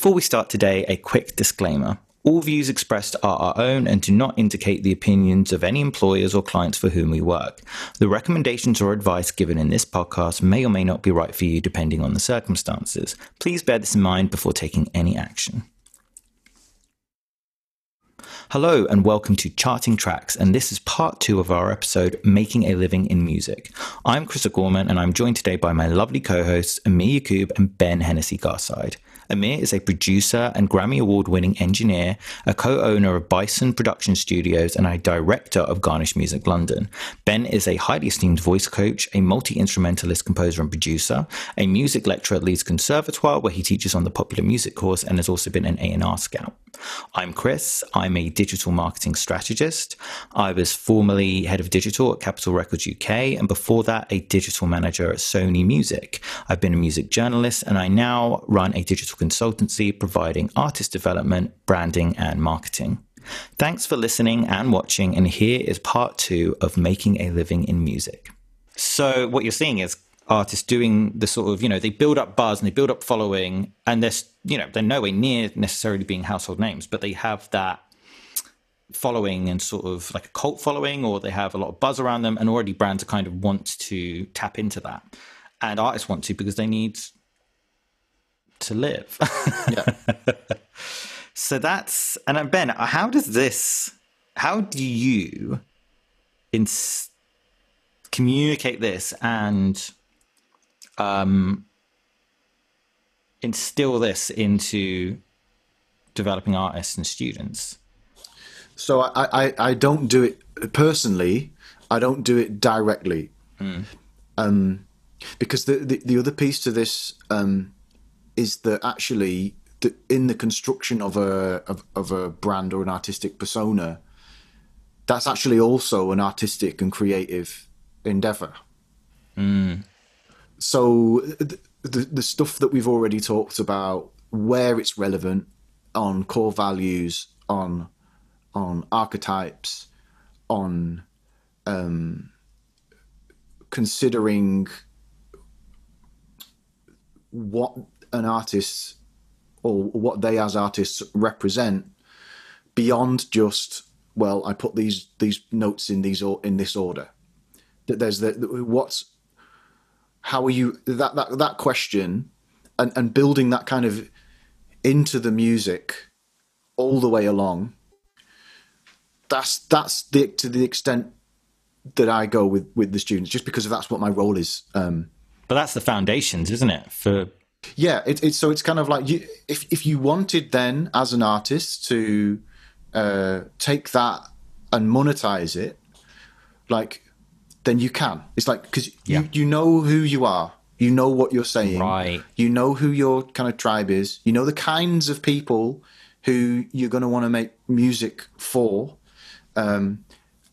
Before we start today, a quick disclaimer. All views expressed are our own and do not indicate the opinions of any employers or clients for whom we work. The recommendations or advice given in this podcast may or may not be right for you depending on the circumstances. Please bear this in mind before taking any action. Hello and welcome to Charting Tracks, and this is part two of our episode Making a Living in Music. I'm Chris O'Gorman, and I'm joined today by my lovely co hosts Amir Yakub and Ben Hennessy Garside. Amir is a producer and Grammy Award winning engineer, a co owner of Bison Production Studios, and a director of Garnish Music London. Ben is a highly esteemed voice coach, a multi instrumentalist composer and producer, a music lecturer at Leeds Conservatoire, where he teaches on the popular music course and has also been an A&R scout. I'm Chris. I'm a digital marketing strategist. I was formerly head of digital at Capitol Records UK, and before that, a digital manager at Sony Music. I've been a music journalist, and I now run a digital consultancy providing artist development, branding, and marketing. Thanks for listening and watching, and here is part two of Making a Living in Music. So, what you're seeing is artists doing the sort of you know they build up buzz and they build up following and they're you know they're nowhere near necessarily being household names but they have that following and sort of like a cult following or they have a lot of buzz around them and already brands are kind of want to tap into that and artists want to because they need to live yeah so that's and ben how does this how do you ins- communicate this and um, instill this into developing artists and students? So I, I, I don't do it personally. I don't do it directly. Mm. Um, because the, the, the other piece to this um, is that actually the, in the construction of a of, of a brand or an artistic persona, that's actually also an artistic and creative endeavor. Mm so the, the, the stuff that we've already talked about, where it's relevant on core values, on on archetypes, on um, considering what an artist or what they as artists represent beyond just well i put these these notes in these in this order. That there's the what's how are you that that that question and and building that kind of into the music all the way along that's that's the to the extent that I go with with the students just because that's what my role is um. But that's the foundations isn't it for yeah it, it's so it's kind of like you if if you wanted then as an artist to uh take that and monetize it like then you can. It's like because yeah. you you know who you are. You know what you're saying. Right. You know who your kind of tribe is. You know the kinds of people who you're going to want to make music for, um,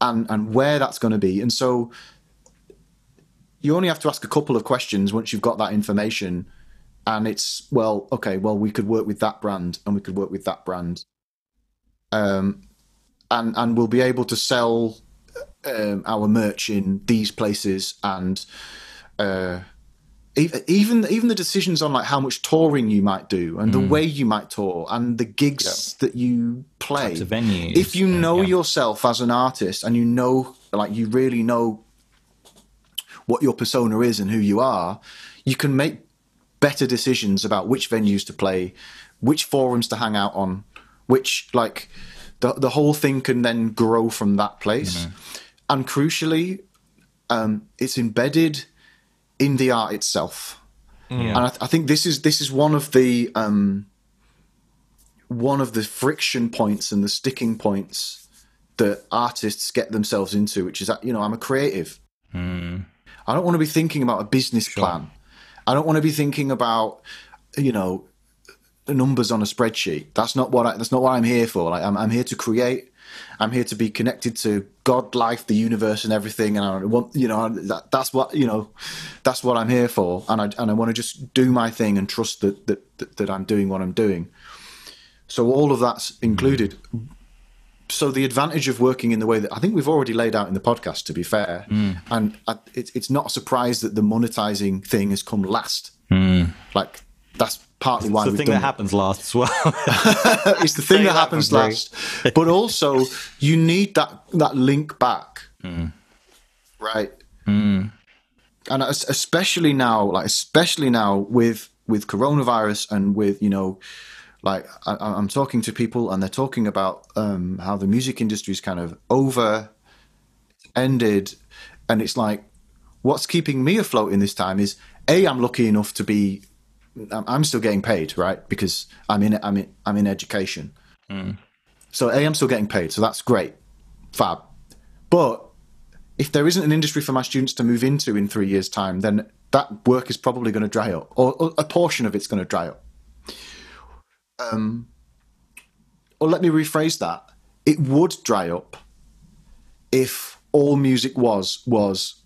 and and where that's going to be. And so you only have to ask a couple of questions once you've got that information. And it's well, okay, well, we could work with that brand, and we could work with that brand, um, and and we'll be able to sell um, our merch in these places and uh, even even the decisions on like how much touring you might do and mm. the way you might tour and the gigs that you play venues. if you know yeah. yourself as an artist and you know like you really know what your persona is and who you are you can make better decisions about which venues to play which forums to hang out on which like the the whole thing can then grow from that place mm-hmm and crucially, um, it's embedded in the art itself. Yeah. And I, th- I, think this is this is one of the um, one of the friction points and the sticking points that artists get themselves into, which is that you know I'm a creative. Mm. I don't want to be thinking about a business sure. plan. I don't want to be thinking about you know numbers on a spreadsheet. That's not what I, that's not what I'm here for. Like I'm, I'm here to create. I'm here to be connected to God, life, the universe, and everything. And I want, you know, that, that's what you know, that's what I'm here for. And I and I want to just do my thing and trust that that that, that I'm doing what I'm doing. So all of that's included. So the advantage of working in the way that I think we've already laid out in the podcast, to be fair, mm. and I, it, it's not a surprise that the monetizing thing has come last. Mm. Like that's partly why the we've thing done that it. happens last as well. it's the thing Say that that happens for last. But also, you need that that link back, Hmm. right? And especially now, like especially now with with coronavirus and with you know, like I, I'm talking to people and they're talking about um, how the music industry is kind of over ended, and it's like, what's keeping me afloat in this time is a I'm lucky enough to be I'm still getting paid, right? Because I'm in I'm in I'm in education. So a I'm still getting paid, so that's great, fab. But if there isn't an industry for my students to move into in three years' time, then that work is probably going to dry up, or, or a portion of it's going to dry up. Um, or let me rephrase that: it would dry up if all music was was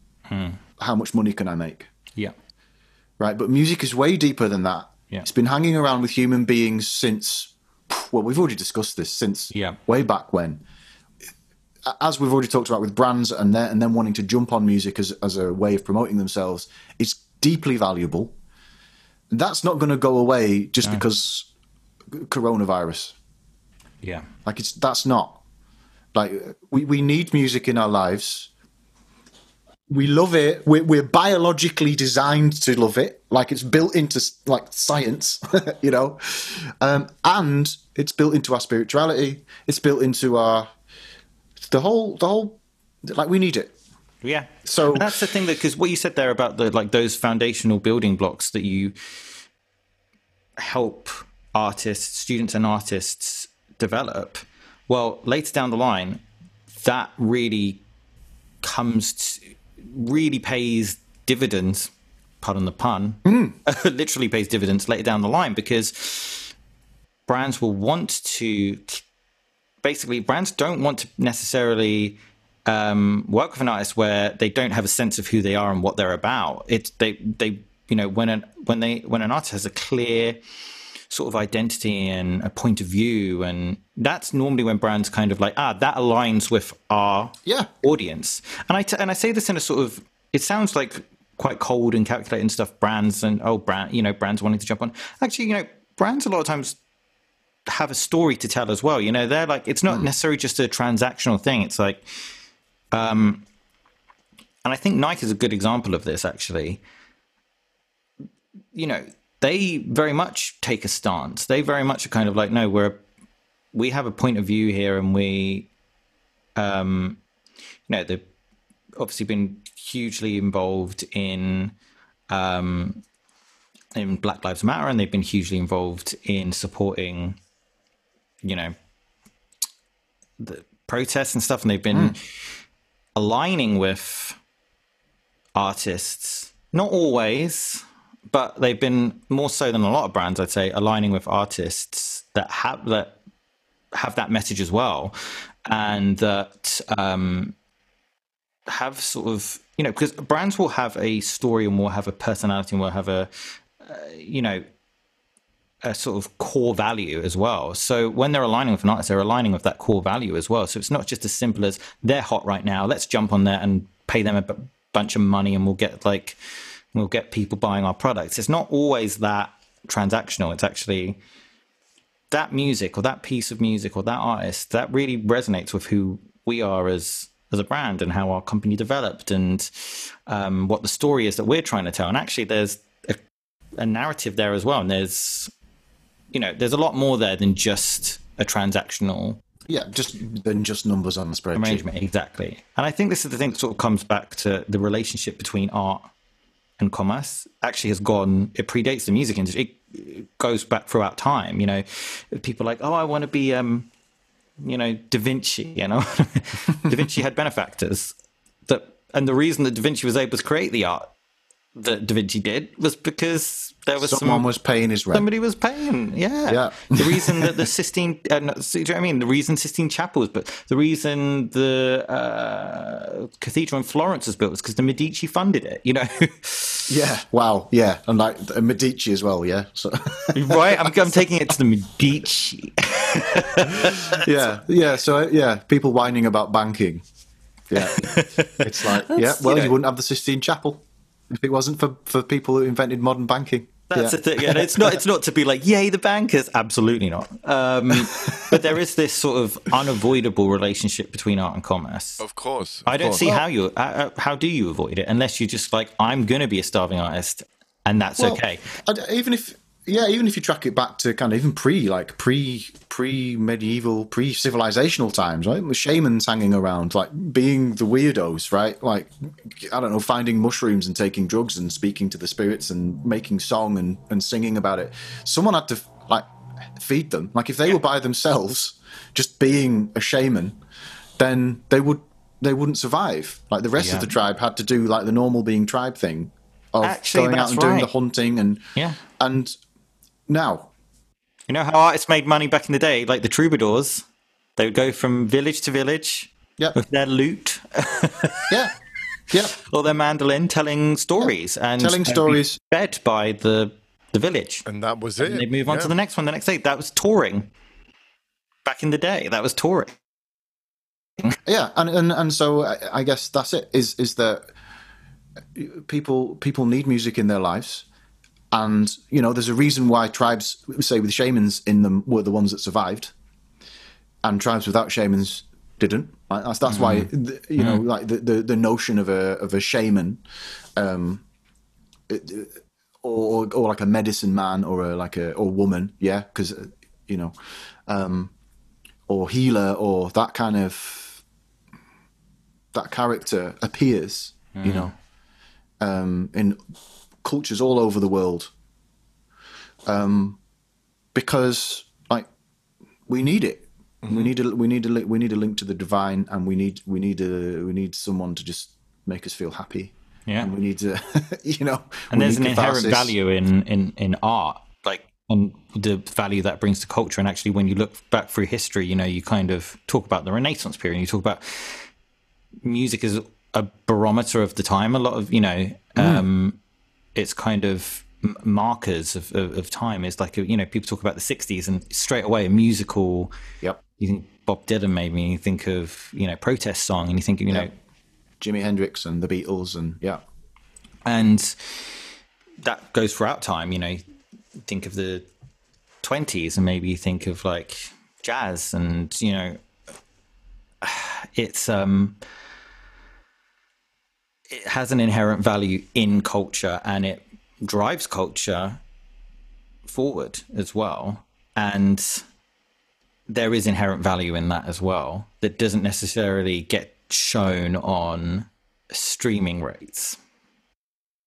how much money can I make yeah. right? But music is way deeper than that. Yeah. It's been hanging around with human beings since, well, we've already discussed this since Yeah. way back when. As we've already talked about with brands and then and then wanting to jump on music as as a way of promoting themselves, it's deeply valuable. That's not going to go away just because coronavirus. Yeah. Like it's that's not like we, we need music in our lives. We love it. We're, we're biologically designed to love it. Like it's built into like science, you know, um, and it's built into our spirituality. It's built into our the whole the whole like we need it. Yeah. So- And that's the thing that because what you said there about the like those foundational building blocks that you help artists, students, and artists develop. Well, later down the line, that really comes to, really pays dividends. Pardon the pun. literally pays dividends later down the line because brands will want to basically brands don't want to necessarily um, work with an artist where they don't have a sense of who they are and what they're about. It's they they you know when an when they when an artist has a clear sort of identity and a point of view and that's normally when brands kind of like ah that aligns with our Yeah. audience and I t- and I say this in a sort of it sounds like quite cold and calculating stuff brands and oh brand you know brands wanting to jump on actually you know brands a lot of times have a story to tell as well. You know, they're like it's not necessarily just a transactional thing. It's like, um, and I think Nike is a good example of this. Actually, you know, they very much take a stance. They very much are kind of like, no, we're we have a point of view here, and we, um, you know, they've obviously been hugely involved in. Um, in Black Lives Matter, and they've been hugely involved in supporting, you know, the protests and stuff, and they've been aligning with artists. Not always, but they've been more so than a lot of brands, I'd say, aligning with artists that have that have that message as well, and that um, have sort of you know because brands will have a story and will have a personality and will have a uh, you know a sort of core value as well. So when they're aligning with an artist, they're aligning with that core value as well. So it's not just as simple as they're hot right now. Let's jump on there and pay them a b- bunch of money, and we'll get like we'll get people buying our products. It's not always that transactional. It's actually that music or that piece of music or that artist that really resonates with who we are as as a brand and how our company developed and um, what the story is that we're trying to tell. And actually, there's a, a narrative there as well. And there's you know there's a lot more there than just a transactional Yeah, just than just numbers on the spreadsheet. arrangement exactly and i think this is the thing that sort of comes back to the relationship between art and commerce actually has gone it predates the music industry. It goes back throughout time you know. People like oh i want to be um you know da vinci you know. Da vinci had benefactors that and the reason that da vinci was able to create the art that da vinci did was because there was Someone some was paying his rent. Somebody was paying, yeah. Yeah. the reason that the Sistine, uh, no, do you know what I mean? The reason Sistine Chapel was built, the reason the uh, cathedral in Florence was built was because the Medici funded it. You know, Yeah, wow, yeah, and like uh, Medici as well. Yeah, so right? I'm, I'm taking it to the Medici. yeah, yeah, so yeah, people whining about banking. Yeah, it's like yeah, well, you you, wouldn't have the Sistine Chapel if it wasn't for for people who invented modern banking. That's the thing. And it's not. It's not to be like, yay, the bankers. Absolutely not. Um, but there is this sort of unavoidable relationship between art and commerce. Of course. I don't course. see how you. Uh, uh, how do you avoid it unless you're just like, I'm going to be a starving artist, and that's Well, okay. I- even if yeah, even if you track it back to kind of even pre like pre pre medieval pre civilizational times, right? The shamans hanging around, like being the weirdos, right? Like I don't know, finding mushrooms and taking drugs and speaking to the spirits and making song and and singing about it. Someone had to like feed them. Like if they were by themselves, just being a shaman, then they would they wouldn't survive. Like the rest Yeah. of the tribe had to do like the normal being tribe thing of Actually, going out and doing the hunting and Yeah. and now You know how artists made money back in the day, like the troubadours. They would go from village to village Yep. with their lute yeah yeah or their mandolin, telling stories and Telling uh, stories. fed by the the village. And that was it. And they move on yeah. to the next one the next day. That was touring. Back in the day, that was touring. yeah and and, and so I, I guess that's it is is that people people need music in their lives and you know there's a reason why tribes say with shamans in them were the ones that survived. And tribes without shamans didn't. Right? that's that's why the, you know like the, the the notion of a of a shaman um it- or or like a medicine man or a like a or woman yeah because you know um or healer or that kind of that character appears you know um in cultures all over the world. Um because like we need it. We need a we need a we need a link to the divine and we need we need a we need someone to just make us feel happy. Yeah. and we need to you know and there's an need inherent value in, in in art. Like and the value that brings to culture and actually when you look back through history you know you kind of talk about the renaissance period you talk about music as a barometer of the time a lot of you know um it's kind of markers of, of, of time. Is like you know people talk about the 60s and straight away a musical yep. you think bob dylan maybe you think of you know protest song and you think you know Jimi Hendrix and the Beatles and yeah. And that goes throughout time you know. Think of the 20s and maybe you think of like jazz and you know it's um it has an inherent value in culture and it drives culture forward as well. And there is inherent value in that as well that doesn't necessarily get shown on streaming rates.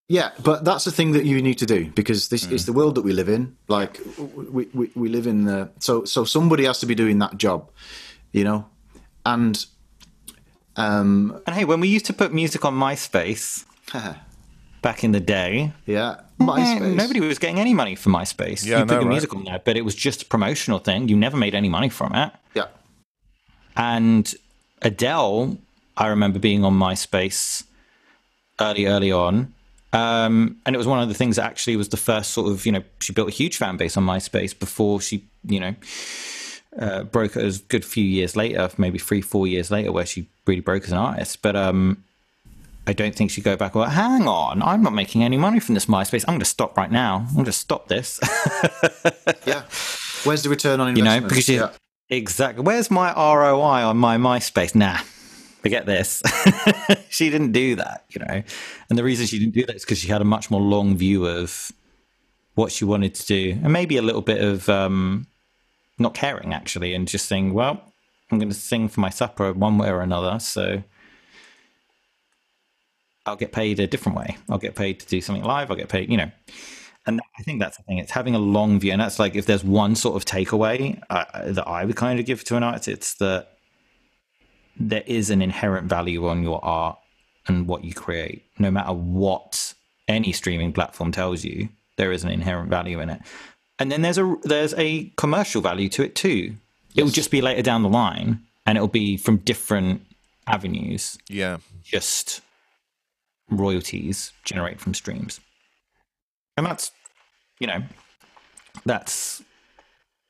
Yeah, but that's the thing that you need to do because this hmm. is the world that we live in. Like we, we, we live in the so so somebody has to be doing that job, you know, and um And hey, when we used to put music on MySpace back in the day, yeah, eh, MySpace. nobody was getting any money for MySpace. Yeah, you put know, your right? music on there, but it was just a promotional thing. You never made any money from it. Yeah, And Adele, I remember being on MySpace early, early on. Um, and it was one of the things that actually was the first sort of, you know, she built a huge fan base on MySpace before she, you know, uh, broke as good few years later, maybe three, four years later, where she really broke as an artist. But um, I don't think she'd go back. Well, hang on, I'm not making any money from this MySpace. I'm going to stop right now. I'm going to stop this. yeah. Where's the return on investment? you know, because you, yeah. exactly. Where's my ROI on my MySpace? Nah, forget this. she didn't do that, you know. And the reason she didn't do that is because she had a much more long view of what she wanted to do, and maybe a little bit of um, not caring actually, and just saying, "Well, I'm going to sing for my supper one way or another." So. I'll get paid a different way. I'll get paid to do something live. I'll get paid, you know. And I think that's the thing. It's having a long view, and that's like if there's one sort of takeaway uh, that I would kind of give to an artist, it's that there is an inherent value on your art and what you create, no matter what any streaming platform tells you. There is an inherent value in it, and then there's a there's a commercial value to it too. It will just be later down the line, and it'll be from different avenues, Yeah. just royalties generated from streams. And that's, you know, that's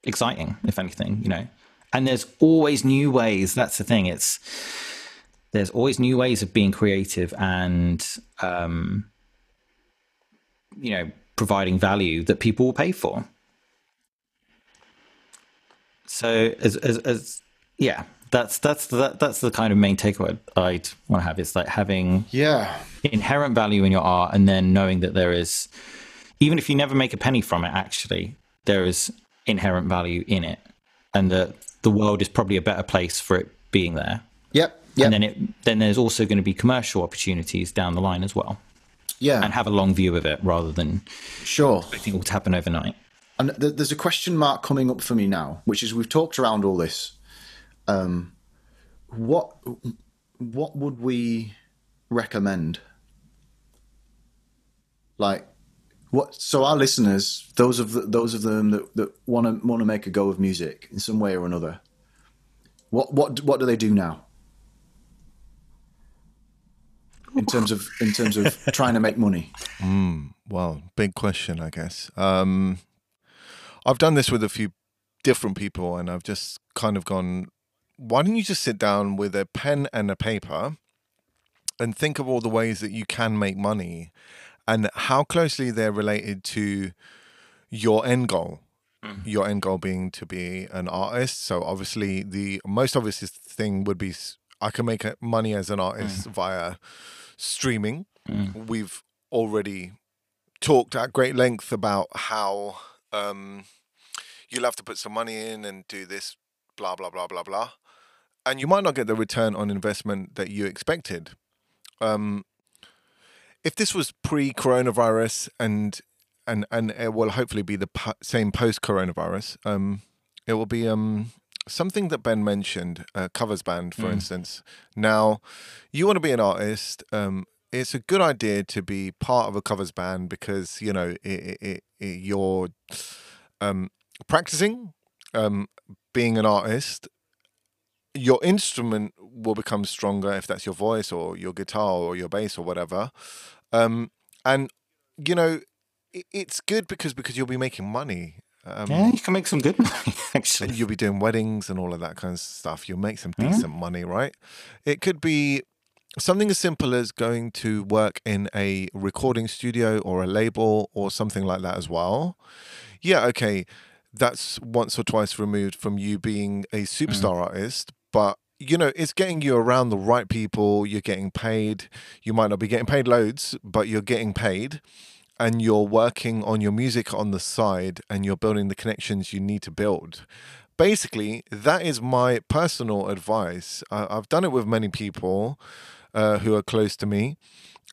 exciting, if anything, you know. And there's always new ways. That's the thing. It's there's always new ways of being creative and um you know providing value that people will pay for. So as as, as yeah, that's that's that, that's the kind of main takeaway I'd want to have. It's like having Yeah. inherent value in your art, and then knowing that there is, even if you never make a penny from it, actually there is inherent value in it, and that the world is probably a better place for it being there. Yep. Yep. And then it then there's also going to be commercial opportunities down the line as well, yeah. and have a long view of it rather than sure. expecting it all to happen overnight. And th- there's a question mark coming up for me now, which is we've talked around all this. Um, what what would we recommend? Like, what? So our listeners, those of the, those of them that that want to want to make a go of music in some way or another, what what what do they do now? In terms of in terms of trying to make money. Well, big question, I guess. Um, I've done this with a few different people, and I've just kind of gone, why don't you just sit down with a pen and a paper and think of all the ways that you can make money and how closely they're related to your end goal? Mm-hmm. Your end goal being to be an artist. So, obviously, the most obvious thing would be I can make money as an artist mm. via streaming. Mm. We've already talked at great length about how um, you'll have to put some money in and do this, blah, blah, blah, blah, blah. And you might not get the return on investment that you expected. Um, if this was pre coronavirus and and and it will hopefully be the po- same post coronavirus, um, it will be um, something that Ben mentioned, uh, covers band, for instance. Now, you want to be an artist. Um, it's a good idea to be part of a covers band because you know it, it, it, you're um, practicing um, being an artist. Your instrument will become stronger if that's your voice or your guitar or your bass or whatever. Um, and you know, it, it's good because because you'll be making money. Um, Yeah, you can make some good money actually. you'll be doing weddings and all of that kind of stuff. You'll make some decent money, right? It could be something as simple as going to work in a recording studio or a label or something like that as well. Yeah, okay, that's once or twice removed from you being a mm. superstar artist, but you know, it's getting you around the right people. You're getting paid. You might not be getting paid loads, but you're getting paid and you're working on your music on the side and you're building the connections you need to build. Basically, that is my personal advice. I, I've done it with many people uh, who are close to me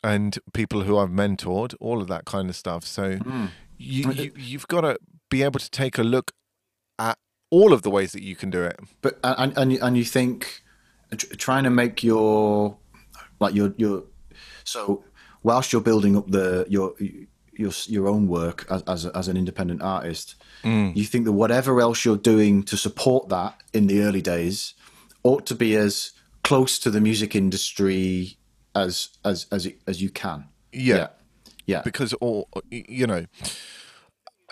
and people who I've mentored, all of that kind of stuff. So hmm. you, you, you've got to be able to take a look at all of the ways that you can do it. But and and you- and you think uh, trying to make your like your your so whilst you're building up the your your your own work as as, as an independent artist, hmm. you think that whatever else you're doing to support that in the early days ought to be as close to the music industry as as as as you can. Yeah. yeah, yeah. because all you know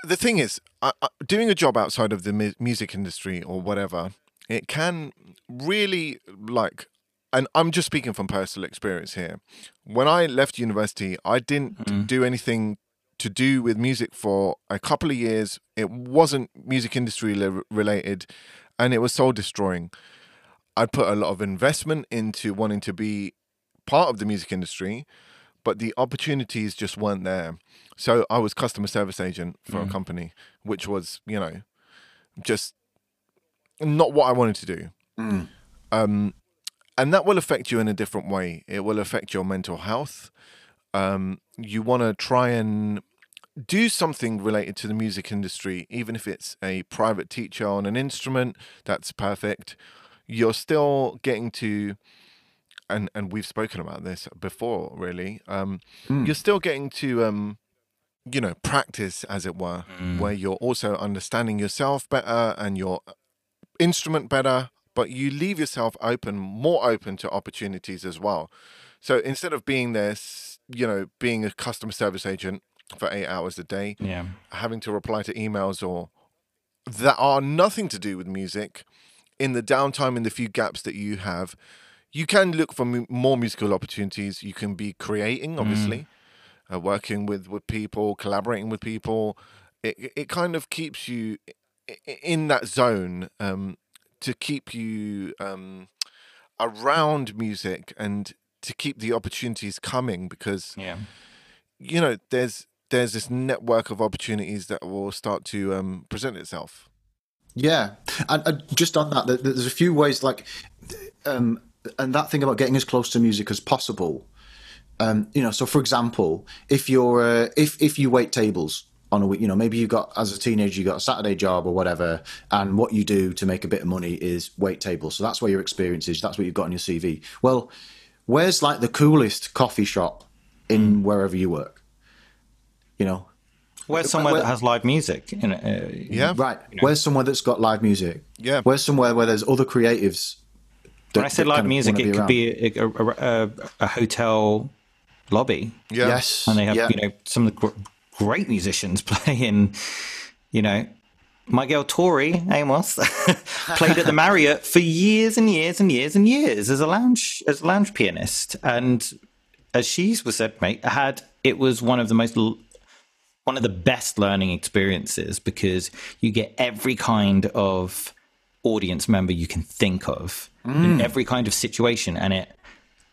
the thing is I, I, doing a job outside of the mu- music industry or whatever it can really like and i'm just speaking from personal experience here when i left university i didn't mm-hmm. do anything to do with music for a couple of years it wasn't music industry le- related and it was soul destroying i put a lot of investment into wanting to be part of the music industry but the opportunities just weren't there. So I was customer service agent for a company, which was, you know, just not what I wanted to do. Um, and that will affect you in a different way. It will affect your mental health. Um, you want to try and do something related to the music industry, even if it's a private teacher on an instrument, that's perfect. You're still getting to and and we've spoken about this before really um you're still getting to um you know practice as it were where you're also understanding yourself better and your instrument better but you leave yourself open more open to opportunities as well. So instead of being there you know being a customer service agent for 8 hours a day Yeah. having to reply to emails or that are nothing to do with music in the downtime in the few gaps that you have you can look for mu- more musical opportunities you can be creating obviously uh, working with with people, collaborating with people. It it kind of keeps you in that zone um, to keep you um, around music and to keep the opportunities coming because Yeah. you know there's there's this network of opportunities that will start to um, present itself. Yeah, and, and just on that, there's a few ways like, um, and that thing about getting as close to music as possible. Um, you know, so for example, if you're uh, if if you wait tables on a week, you know, maybe you got as a teenager you got a Saturday job or whatever, and what you do to make a bit of money is wait tables. So that's where your experience is. That's what you've got on your CV. Well, where's like the coolest coffee shop in wherever you work? You know, Where's somewhere where- that has live music? You know, uh, Yeah, right? Where's somewhere that's got live music? Yeah. Where's somewhere where there's other creatives? When I said that live music, wanna it could be a, a, a, a hotel lobby, Yeah. Yes, and they have yeah. you know some of the gr- great musicians playing. You know, my girl Tori Amos played at the Marriott for years and years and years and years as a lounge as a lounge pianist, and as she was said, mate, had it was one of the most l- one of the best learning experiences because you get every kind of audience member you can think of in mm. every kind of situation and it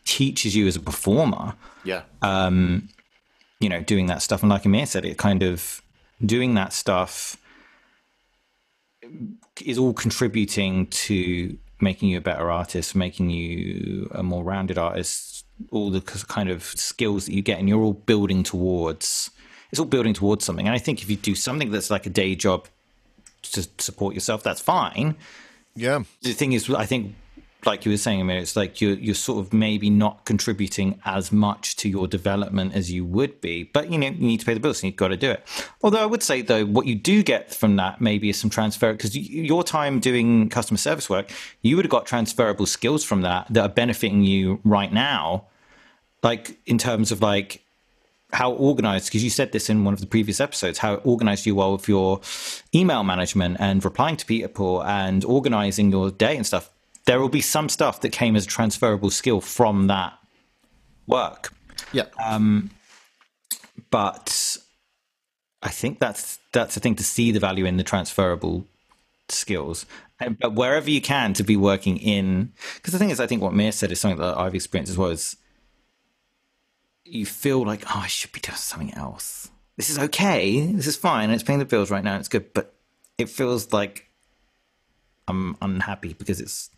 teaches you as a performer yeah, um, you know doing that stuff. And like Amir said it kind of doing that stuff is all contributing to making you a better artist making you a more rounded artist. All the kind of skills that you get and you're all building towards it's all building towards something. And i think if you do something that's like a day job to support yourself that's fine. Yeah, the thing is, I think, like you were saying, it's like you're you're sort of maybe not contributing as much to your development as you would be, but you know you need to pay the bills, and you've got to do it. Although I would say though, what you do get from that maybe is some transfer because your time doing customer service work, you would have got transferable skills from that that are benefiting you right now, like in terms of like how organized because you said this in one of the previous episodes how organized you are with your email management and replying to people and organizing your day and stuff. There will be some stuff that came as a transferable skill from that work. Yeah, um, but i think that's that's the thing to see the value in the transferable skills. And, but wherever you can to be working in because the thing is i think what Mir said is something that i've experienced as well is you feel like oh i should be doing something else. This is okay. This is fine. It's paying the bills right now. It's good. But it feels like i'm unhappy because it's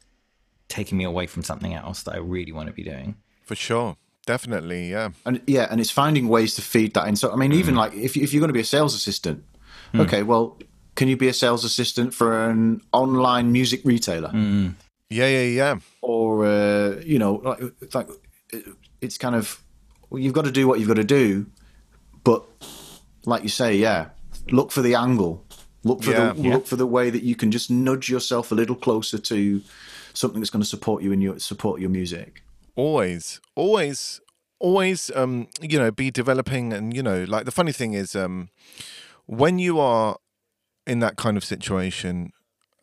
taking me away from something else that i really want to be doing. For sure, definitely, yeah, and yeah, and it's finding ways to feed that in. So I mean, even mm. like if you- if you're going to be a sales assistant, mm. okay, well, can you be a sales assistant for an online music retailer, mm. yeah, yeah, yeah. or uh, you know, like like it's kind of well, you've got to do what you've got to do, but like you say, yeah, look for the angle, look for Yeah. the Yeah. look for the way that you can just nudge yourself a little closer to something that's going to support you and your support your music. always always always um you know be developing and you know like the funny thing is um when you are in that kind of situation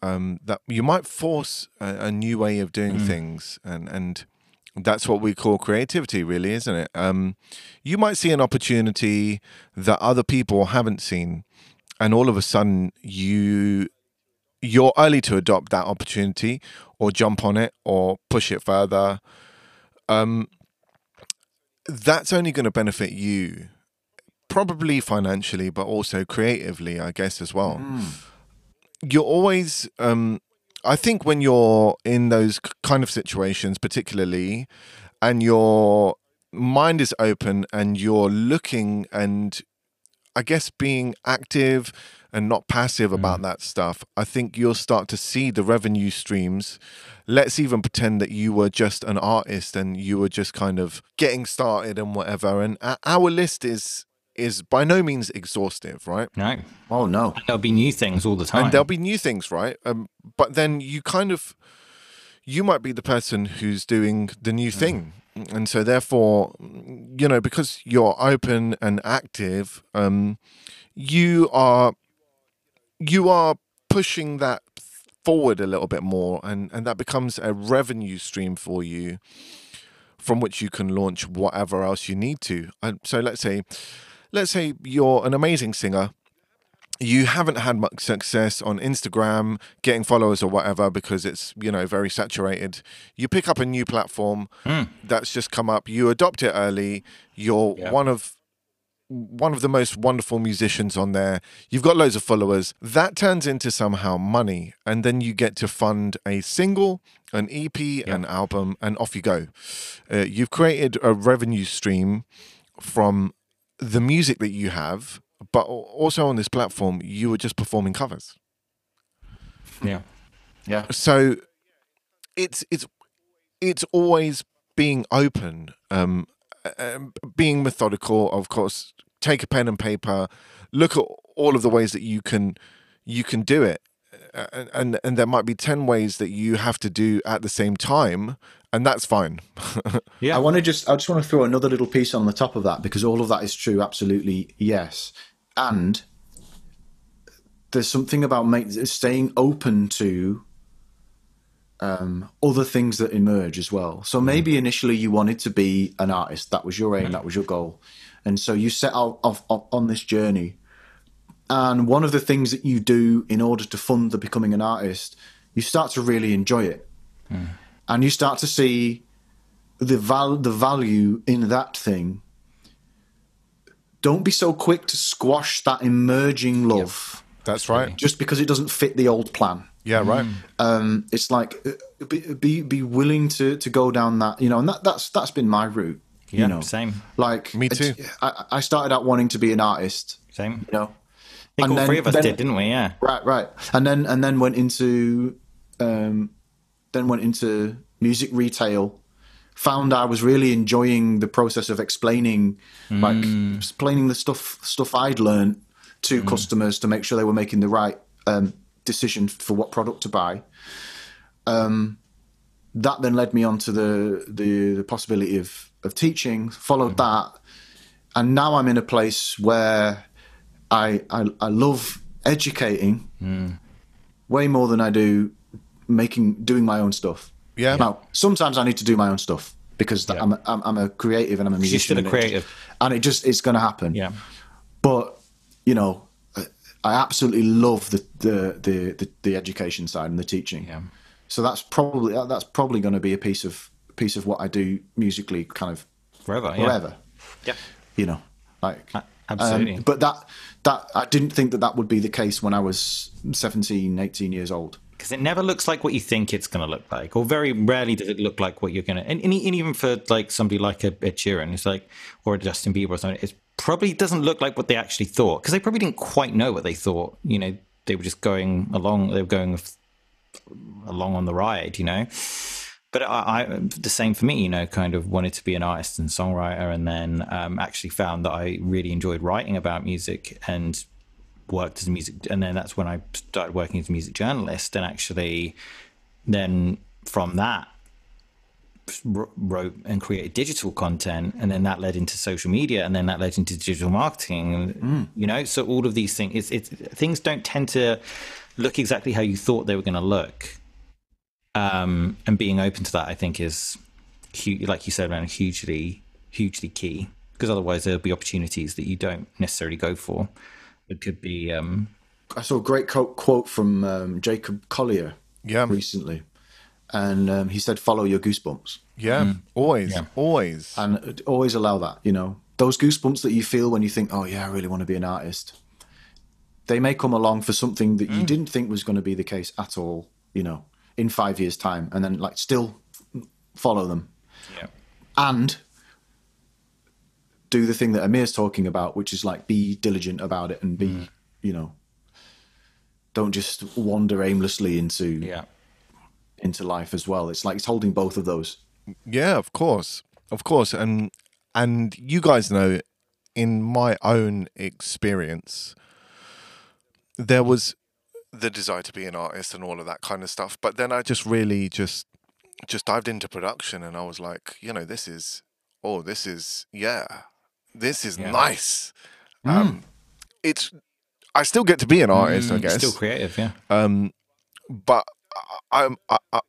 um that you might force a, a new way of doing things and and that's what we call creativity really isn't it? Um you might see an opportunity that other people haven't seen and all of a sudden you you're early to adopt that opportunity or jump on it or push it further. Um, that's only going to benefit you, probably financially, but also creatively, I guess, as well. You're always, um, I think, when you're in those kind of situations, particularly, and your mind is open and you're looking and I guess being active and not passive hmm. about that stuff, I think you'll start to see the revenue streams. Let's even pretend that you were just an artist and you were just kind of getting started and whatever. And uh, our list is is by no means exhaustive, right? no Oh no, there'll be new things all the time And there'll be new things, right? Um, but then you kind of you might be the person who's doing the new thing. And so therefore, you know, because you're open and active, um, you are you are pushing that forward a little bit more and, and that becomes a revenue stream for you from which you can launch whatever else you need to. And so let's say, let's say you're an amazing singer. You haven't had much success on Instagram, getting followers or whatever, because it's you know very saturated. You pick up a new platform that's just come up. You adopt it early. You're Yeah. one of one of the most wonderful musicians on there. You've got loads of followers. That turns into somehow money, and then you get to fund a single, an EP, an album, and off you go. Uh, you've created a revenue stream from the music that you have, but also on this platform, you were just performing covers. Yeah. Yeah. So it's it's it's always being open, um, um, being methodical. Of course, take a pen and paper, look at all of the ways that you can you can do it, uh, and and, and there might be ten ways that you have to do at the same time, and that's fine. Yeah. I want to just I just want to throw another little piece on the top of that because all of that is true, absolutely yes. And there's something about make, staying open to um, other things that emerge as well. So mm-hmm. maybe initially you wanted to be an artist, that was your aim, mm-hmm. that was your goal, and so you set out off, off on this journey. And one of the things that you do in order to fund the becoming an artist, you start to really enjoy it, mm. And you start to see the val the value in that thing. Don't be so quick to squash that emerging love that's right. just because it doesn't fit the old plan. Yeah, right. Um, it's like uh, be, be be willing to to go down that you know, and that that's that's been my route. Yeah, you know, same. Like Me too. I, I started out wanting to be an artist. Same. You know, I think And all then- three of us then- did, didn't we? Yeah. Right, right. And then and then went into um then went into music retail. Found I was really enjoying the process of explaining like explaining the stuff stuff I'd learned to customers to make sure they were making the right um, decision for what product to buy. Um, that then led me on to the the, the possibility of of teaching. Followed that, and now I'm in a place where I I, I love educating way more than I do making doing my own stuff. Yeah. Now sometimes I need to do my own stuff because I'm, a, I'm I'm a creative and I'm a You're musician. still a and it creative. and it just it's going to happen. Yeah. But you know, I absolutely love the the the the, the education side and the teaching. Yeah. So that's probably that's probably going to be a piece of piece of what I do musically, kind of Forever. Forever. Yeah. You know, like absolutely. um, but that that I didn't think that that would be the case when I was 17, 18 years old. Because it never looks like what you think it's going to look like, or very rarely does it look like what you're going to. And, and even for like somebody like a, a it's like, or a Justin Bieber or something, it probably doesn't look like what they actually thought because they probably didn't quite know what they thought. You know, they were just going along. They were going along on the ride. You know. But I, I, the same for me, you know, kind of wanted to be an artist and songwriter, and then um, actually found that I really enjoyed writing about music and worked as a music and then that's when I started working as a music journalist and actually then from that wrote and created digital content and then that led into social media and then that led into digital marketing and you know so all of these things it's, it's things don't tend to look exactly how you thought they were going to look. Um and being open to that I think is like you said man hugely hugely key because otherwise there'll be opportunities that you don't necessarily go for it could be um I saw a great co- quote from um, Jacob Collier Yeah. recently, and um, he said, "Follow your goosebumps." Yeah, always, Yeah. always. and always allow that you know those goosebumps that you feel when you think oh yeah i really want to be an artist they may come along for something that you didn't think was going to be the case at all you know in five years time and then like still follow them yeah and do the thing that amir's talking about which is like be diligent about it and be mm. you know don't just wander aimlessly into yeah. into life as well. It's like it's holding both of those. Yeah, of course, of course, and and you guys know, in my own experience, there was the desire to be an artist and all of that kind of stuff, but then I just really just just dived into production, and I was like, you know, this is oh, this is yeah, this is Yeah. nice. Um, it's I still get to be an artist, I Mm, guess still creative yeah um, but I, I'm I, I-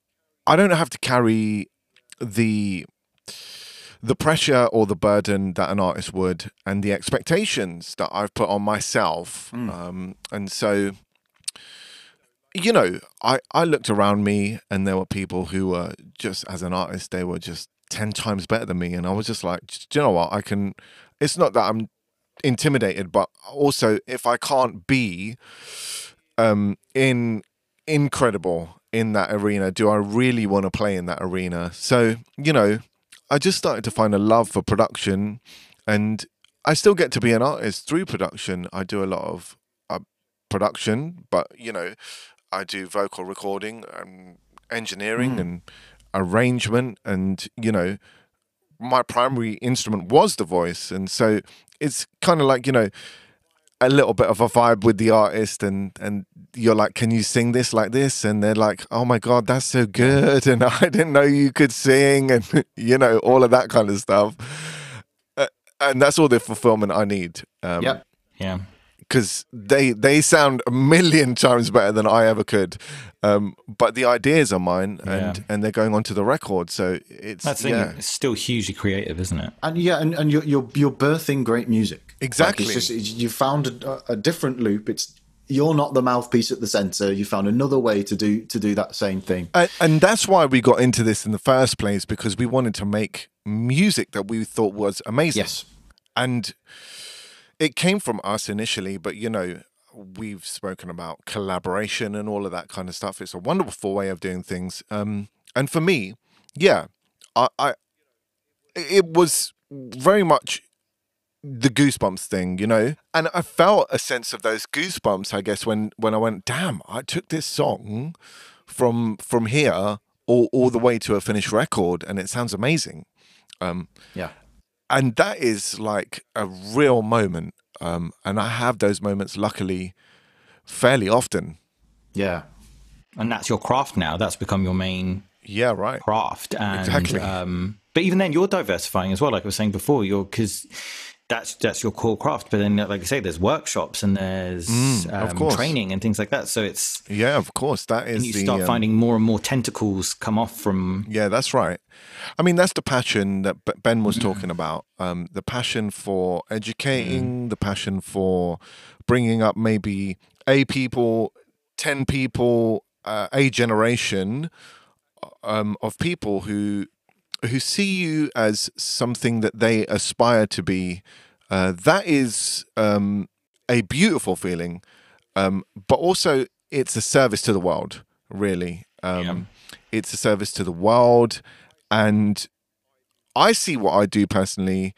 I don't have to carry the the pressure or the burden that an artist would and the expectations that I've put on myself. Um, and so, you know, I, I looked around me and there were people who were just, as an artist, they were just 10 times better than me. And I was just like, do you know what? I can, it's not that I'm intimidated, but also if I can't be um, in incredible in that arena, do I really want to play in that arena? So, you know, I just started to find a love for production and I still get to be an artist through production. I do a lot of uh, production, but you know, I do vocal recording and engineering and arrangement and you know, my primary instrument was the voice and so it's kind of like, you know, a little bit of a vibe with the artist and and you're like can you sing this like this and they're like oh my god that's so good and i didn't know you could sing and you know all of that kind of stuff uh, and that's all the fulfillment i need um Yep. Yeah. Because they they sound a million times better than I ever could. Um, but the ideas are mine, and Yeah. and they're going onto the record, so it's That's the thing. yeah. It's still hugely creative, isn't it? And yeah, and, and you're, you're you're birthing great music. Like, Exactly. it's just it's- you found a, a different loop. It's you're not the mouthpiece at the center. You found another way to do to do that same thing. And, and that's why we got into this in the first place because we wanted to make music that we thought was amazing. Yes. and it came from us initially but you know we've spoken about collaboration and all of that kind of stuff. It's a wonderful way of doing things. Um and for me yeah i i it was very much the goosebumps thing you know? And i felt a sense of those goosebumps i guess when when i went damn i took this song from from here all, all the way to a finished record and it sounds amazing. Um Yeah. And that is like a real moment um and i have those moments luckily fairly often Yeah. And that's your craft now. That's become your main yeah right craft. And, Exactly. Um, but even then, you're diversifying as well. Like I was saying before, you're because that's that's your core craft. But then, like I say, there's workshops and there's Mm, of um, training and things like that. So it's yeah of course that is and you the start um, finding more and more tentacles come off from Yeah, that's right. I mean, that's the passion that Ben Mm. was talking about. Um, the passion for Mm. educating, the passion for bringing up maybe a people, 10 people, uh, a generation um, of people who who see you as something that they aspire to be. Uh, that is um, a beautiful feeling, um, but also it's a service to the world. Really, um, Yeah. it's a service to the world, and I see what I do personally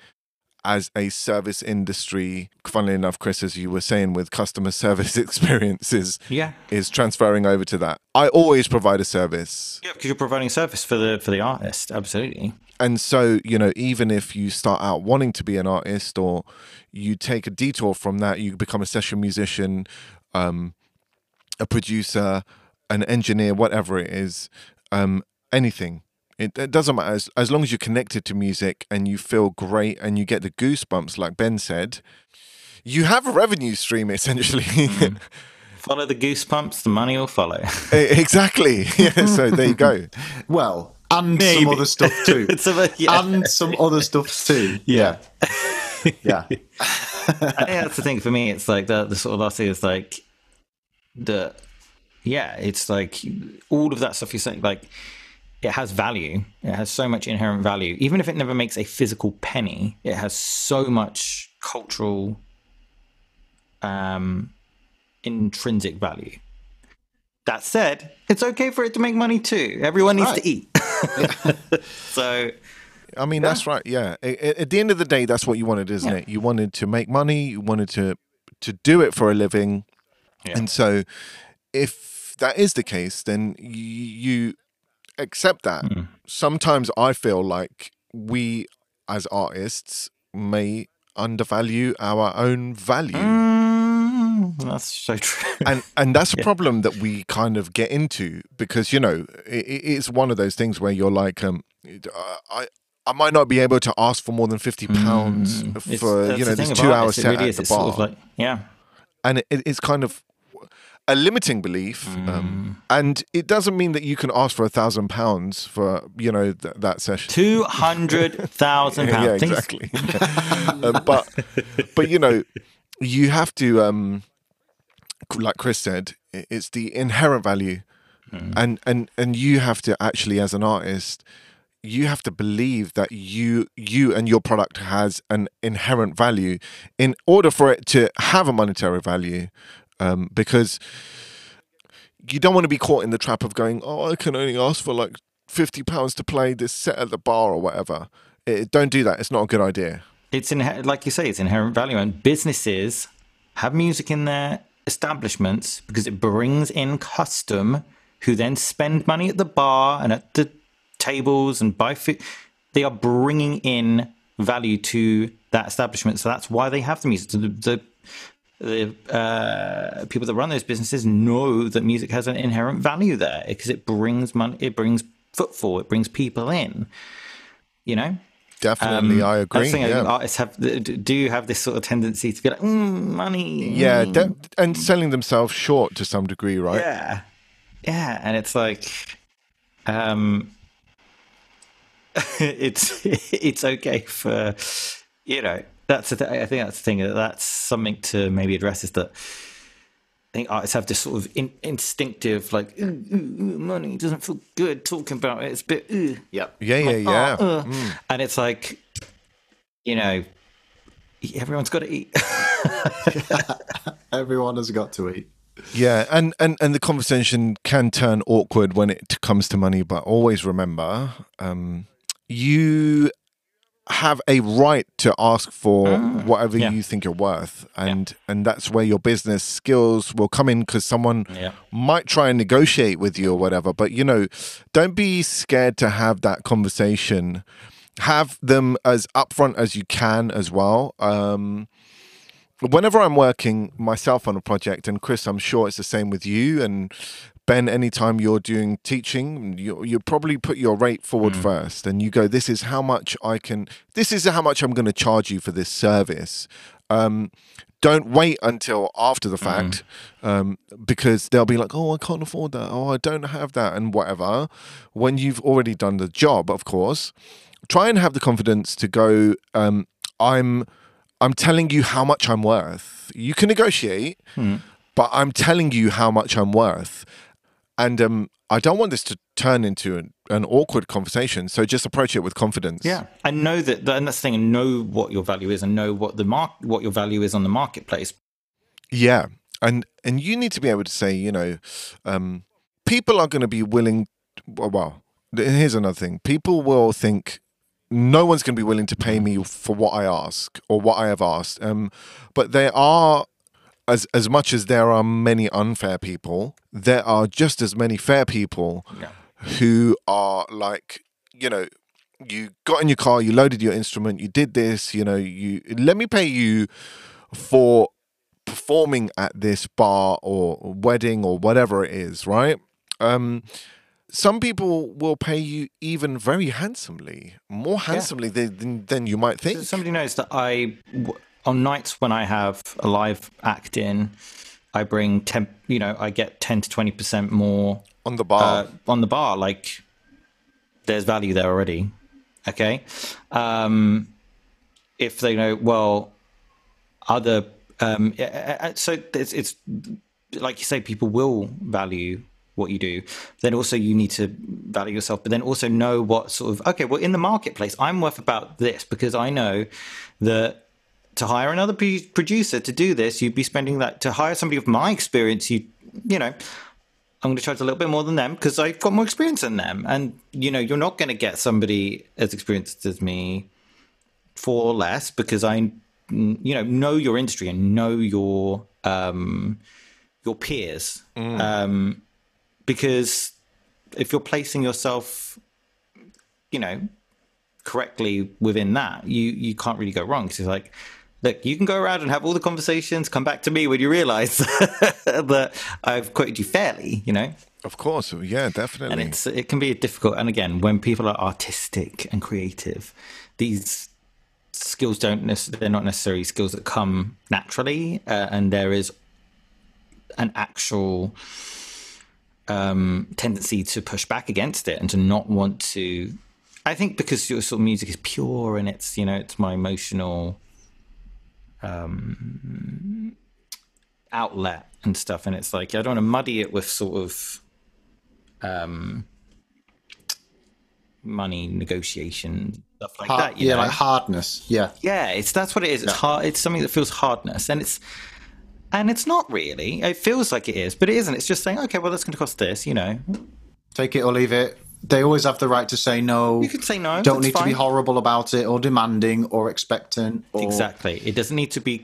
as a service industry. Funnily enough, Chris, as you were saying, with customer service experiences, yeah is transferring over to that. I always provide a service. yeah because you're providing service for the for the artist. Absolutely. And so, you know, even if you start out wanting to be an artist or you take a detour from that, you become a session musician, um, a producer, an engineer, whatever it is, um, anything. It, it doesn't matter. As, as long as you're connected to music and you feel great and you get the goosebumps, like Ben said, you have a revenue stream essentially. Mm-hmm. Follow the goosebumps, the money will follow. exactly. Yeah, so there you go. Well, and Maybe. some other stuff too. It's a- yeah. And some other stuff too. Yeah. Yeah. I think that's the thing for me. It's like the the sort of last thing is like the yeah. It's like all of that stuff you're saying. Like it has value. It has so much inherent value. Even if it never makes a physical penny, it has so much cultural, um, intrinsic value. That said, it's okay for it to make money too. Everyone needs Right. to eat. so I mean, that's right. Yeah. At the end of the day, that's what you wanted, isn't it? You wanted to make money. You wanted to to do it for a living. Yeah. And so, if that is the case, then you accept that. Hmm. Sometimes I feel like we, as artists, may undervalue our own value. mm, that's so true. and and that's a problem that we kind of get into because you know it, it's one of those things where you're like um I I might not be able to ask for more than fifty pounds Mm. For you know this two hour set really at the bar, sort of like, yeah, and it, it's kind of a limiting belief, um, and it doesn't mean that you can ask for a thousand pounds for you know th- that session. Two hundred thousand yeah, pounds. Things- exactly. Uh, but but you know, you have to, um, like Chris said, it's the inherent value, and and and you have to actually, as an artist, you have to believe that you you and your product has an inherent value in order for it to have a monetary value, um, because you don't want to be caught in the trap of going, oh, I can only ask for like fifty pounds to play this set at the bar or whatever. It, don't do that. It's not a good idea. it's inher- like you say, it's inherent value, and businesses have music in their establishments because it brings in custom, who then spend money at the bar and at the tables and buy food. They are bringing in value to that establishment, so that's why they have the music. So the, the the uh, people that run those businesses know that music has an inherent value there because it brings money, it brings footfall, it brings people in. You know, Definitely, I I agree. thinking Yeah, artists have do have this sort of tendency to be like, mm, money. yeah, mm, de- and selling themselves short to some degree, right? yeah, yeah, and it's like, um, it's it's okay for you know that's the th- I think that's the thing that's something to maybe address is that I think artists have this sort of in, instinctive like ooh, ooh, ooh, money doesn't feel good talking about it. It's a bit ooh. Yep. Yeah, yeah, yeah. Uh, and it's like you know everyone's got to eat. Everyone has got to eat. Yeah, and, and, and the conversation can turn awkward when it comes to money, but always remember um, you have a right to ask for whatever yeah. you think you're worth, and and that's where your business skills will come in because someone Yeah. might try and negotiate with you or whatever. But you know, don't be scared to have that conversation. Have them as upfront as you can as well. Um, whenever I'm working myself on a project, and Chris, I'm sure it's the same with you and Ben. Anytime you're doing teaching, you you probably put your rate forward first, and you go, "This is how much I can. This is how much I'm going to charge you for this service." Um, don't wait until after the fact um, because they'll be like, "Oh, I can't afford that. Oh, I don't have that," and whatever. When you've already done the job, of course, try and have the confidence to go. Um, I'm I'm telling you how much I'm worth. You can negotiate, but I'm telling you how much I'm worth. And um, I don't want this to turn into an, an awkward conversation. So just approach it with confidence. Yeah, and know that, and that's the thing. And know what your value is, and know what the mark, what your value is on the marketplace. Yeah. And and you need to be able to say, you know, um, people are going to be willing. Well, well, here's another thing. People will think no one's going to be willing to pay me for what I ask or what I have asked. Um, but there are. As, as much as there are many unfair people, there are just as many fair people Yeah. who are like, you know, you got in your car, you loaded your instrument, you did this, you know, you let me pay you for performing at this bar or wedding or whatever it is, right? Um, some people will pay you even very handsomely, more handsomely than, than, than you might think. Somebody knows that I, on nights when I have a live act in, I bring ten. You know, I get ten to twenty percent more on the bar. uh, on the bar. Like, there's value there already. Okay, um, if they know, well, other. Um, so it's, it's like you say, people will value what you do. Then also you need to value yourself, but then also know what sort of okay. Well, in the marketplace, I'm worth about this because I know that to hire another p- producer to do this, you'd be spending that to hire somebody of my experience. You you know, I'm going to charge a little bit more than them because I've got more experience than them. And, you know, you're not going to get somebody as experienced as me for less because I, you know, know your industry and know your, um, your peers. Um, because if you're placing yourself, you know, correctly within that, you, you can't really go wrong. Because it's like, look, you can go around and have all the conversations, come back to me when you realize that I've quoted you fairly, you know? of course, yeah, definitely. And it's it can be difficult. And again, when people are artistic and creative, these skills don't they're not necessarily skills that come naturally, uh, and there is an actual um, tendency to push back against it and to not want to. I think because your sort of music is pure and it's you know it's my emotional um, outlet and stuff, and it's like I don't want to muddy it with sort of um, money negotiation stuff like Hard- that. You yeah, know? like hardness. Yeah. Yeah, it's that's what it is. It's hard. It's something that feels hardness, and it's and it's not really. It feels like it is, but it isn't. It's just saying, okay, well, that's going to cost this. You know, Take it or leave it. They always have the right to say no. you can say no. Don't that's need to be horrible about it or demanding or expectant. Or, Exactly. It doesn't need to be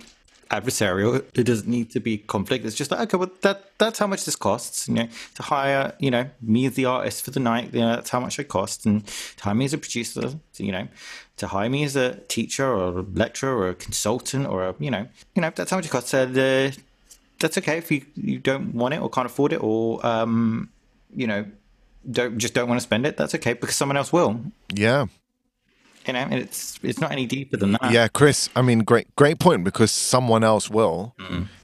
adversarial. It doesn't need to be conflict. It's just like, okay, well, that that's how much this costs. You know, to hire, you know, me as the artist for the night. You know, that's how much it costs, and to hire me as a producer. You know, to hire me as a teacher or a lecturer or a consultant or a, you know, you know, that's how much it costs. And, uh, that's okay if you you don't want it or can't afford it or um, you know, don't just don't want to spend it. That's okay because someone else will. Yeah. You know, and it's it's not any deeper than that. Yeah, Chris. I mean, great, great point because someone else will.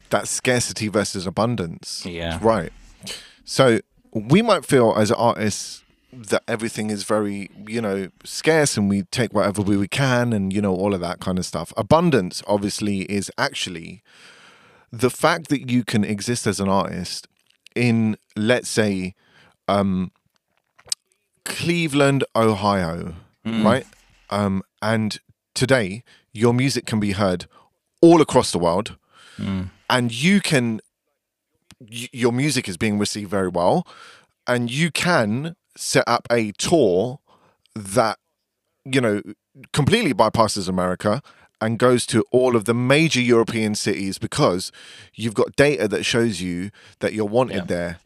That scarcity versus abundance. Yeah. Right. So we might feel as artists that everything is very, you know, scarce and we take whatever we, we can and, you know, all of that kind of stuff. Abundance, obviously, is actually the fact that you can exist as an artist in, let's say, um, Cleveland, Ohio, right? Um, and today, your music can be heard all across the world, and you can. Y- your music is being received very well, and you can set up a tour that you know completely bypasses America and goes to all of the major European cities because you've got data that shows you that you're wanted Yeah. there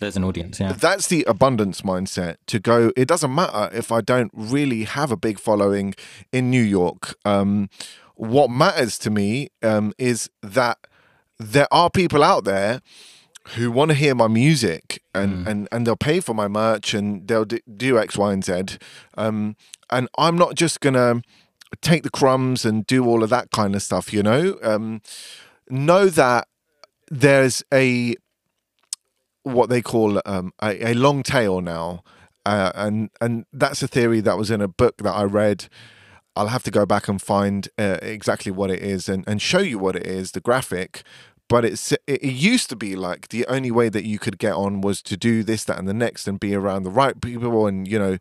There's an audience, yeah. that's the abundance mindset to go it doesn't matter if i don't really have a big following in new york um, what matters to me um, is that there are people out there who want to hear my music and, and, and they'll pay for my merch and they'll do X, Y, and Z. Um, and I'm not just going to take the crumbs and do all of that kind of stuff, you know? Um, know that there's a what they call um, a, a long tail now, uh, and and that's a theory that was in a book that I read. I'll have to go back and find uh, exactly what it is and, and show you what it is, the graphic. But it's it, used to be like the only way that you could get on was to do this, that, and the next, and be around the right people, and you know.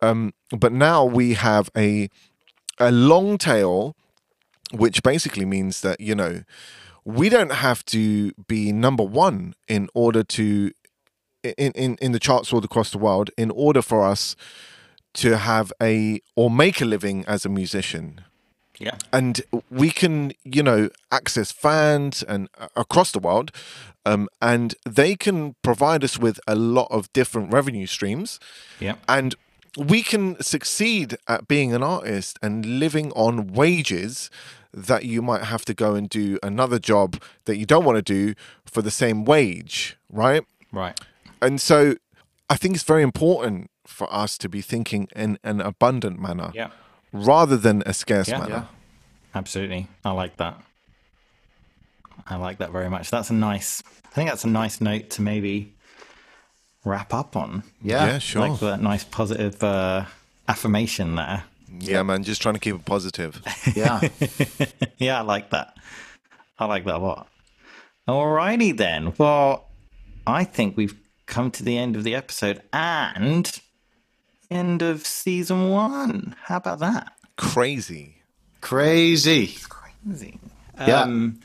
Um, but now we have a a long tail, which basically means that you know we don't have to be number one in order to in, in in the charts all across the world in order for us to have a or make a living as a musician Yeah. and we can you know access fans and uh, across the world um, and they can provide us with a lot of different revenue streams Yeah. and we can succeed at being an artist and living on wages that you might have to go and do another job that you don't want to do for the same wage right Right. and so i think it's very important for us to be thinking in an abundant manner Yeah. rather than a scarce Yeah. manner Yeah. Absolutely. I like that. I like that very much. That's a nice I think that's a nice note to maybe wrap up on. Yeah. yeah sure Like that nice positive uh, affirmation there. Yeah man just trying to keep it positive Yeah. yeah, I like that. I like that a lot. Alrighty then. Well, I think we've come to the end of the episode and end of season one. How about that? crazy Crazy. Crazy. Yeah. Um,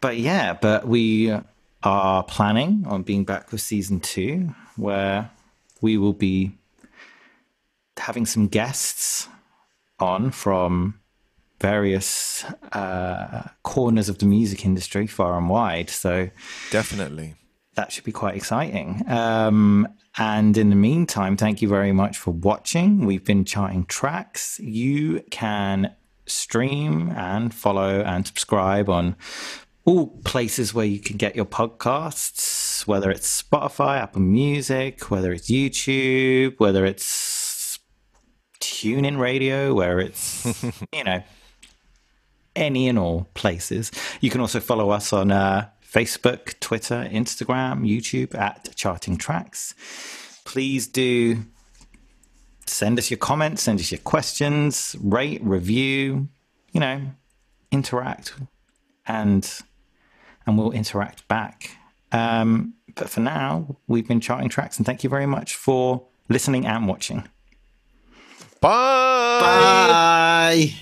but yeah, but we are planning on being back with season two, where we will be having some guests on from various uh, corners of the music industry, far and wide. So definitely that should be quite exciting. Um, and in the meantime, thank you very much for watching. We've been charting tracks. You can stream and follow and subscribe on all places where you can get your podcasts, whether it's Spotify, Apple Music, whether it's YouTube, whether it's TuneIn Radio, where it's, you know, any and all places. You can also follow us on uh, Facebook, Twitter, Instagram, YouTube at Charting Tracks. Please do send us your comments, send us your questions, rate, review, you know, interact and and we'll interact back. Um, but for now, we've been charting tracks and thank you very much for listening and watching. Bye. Bye.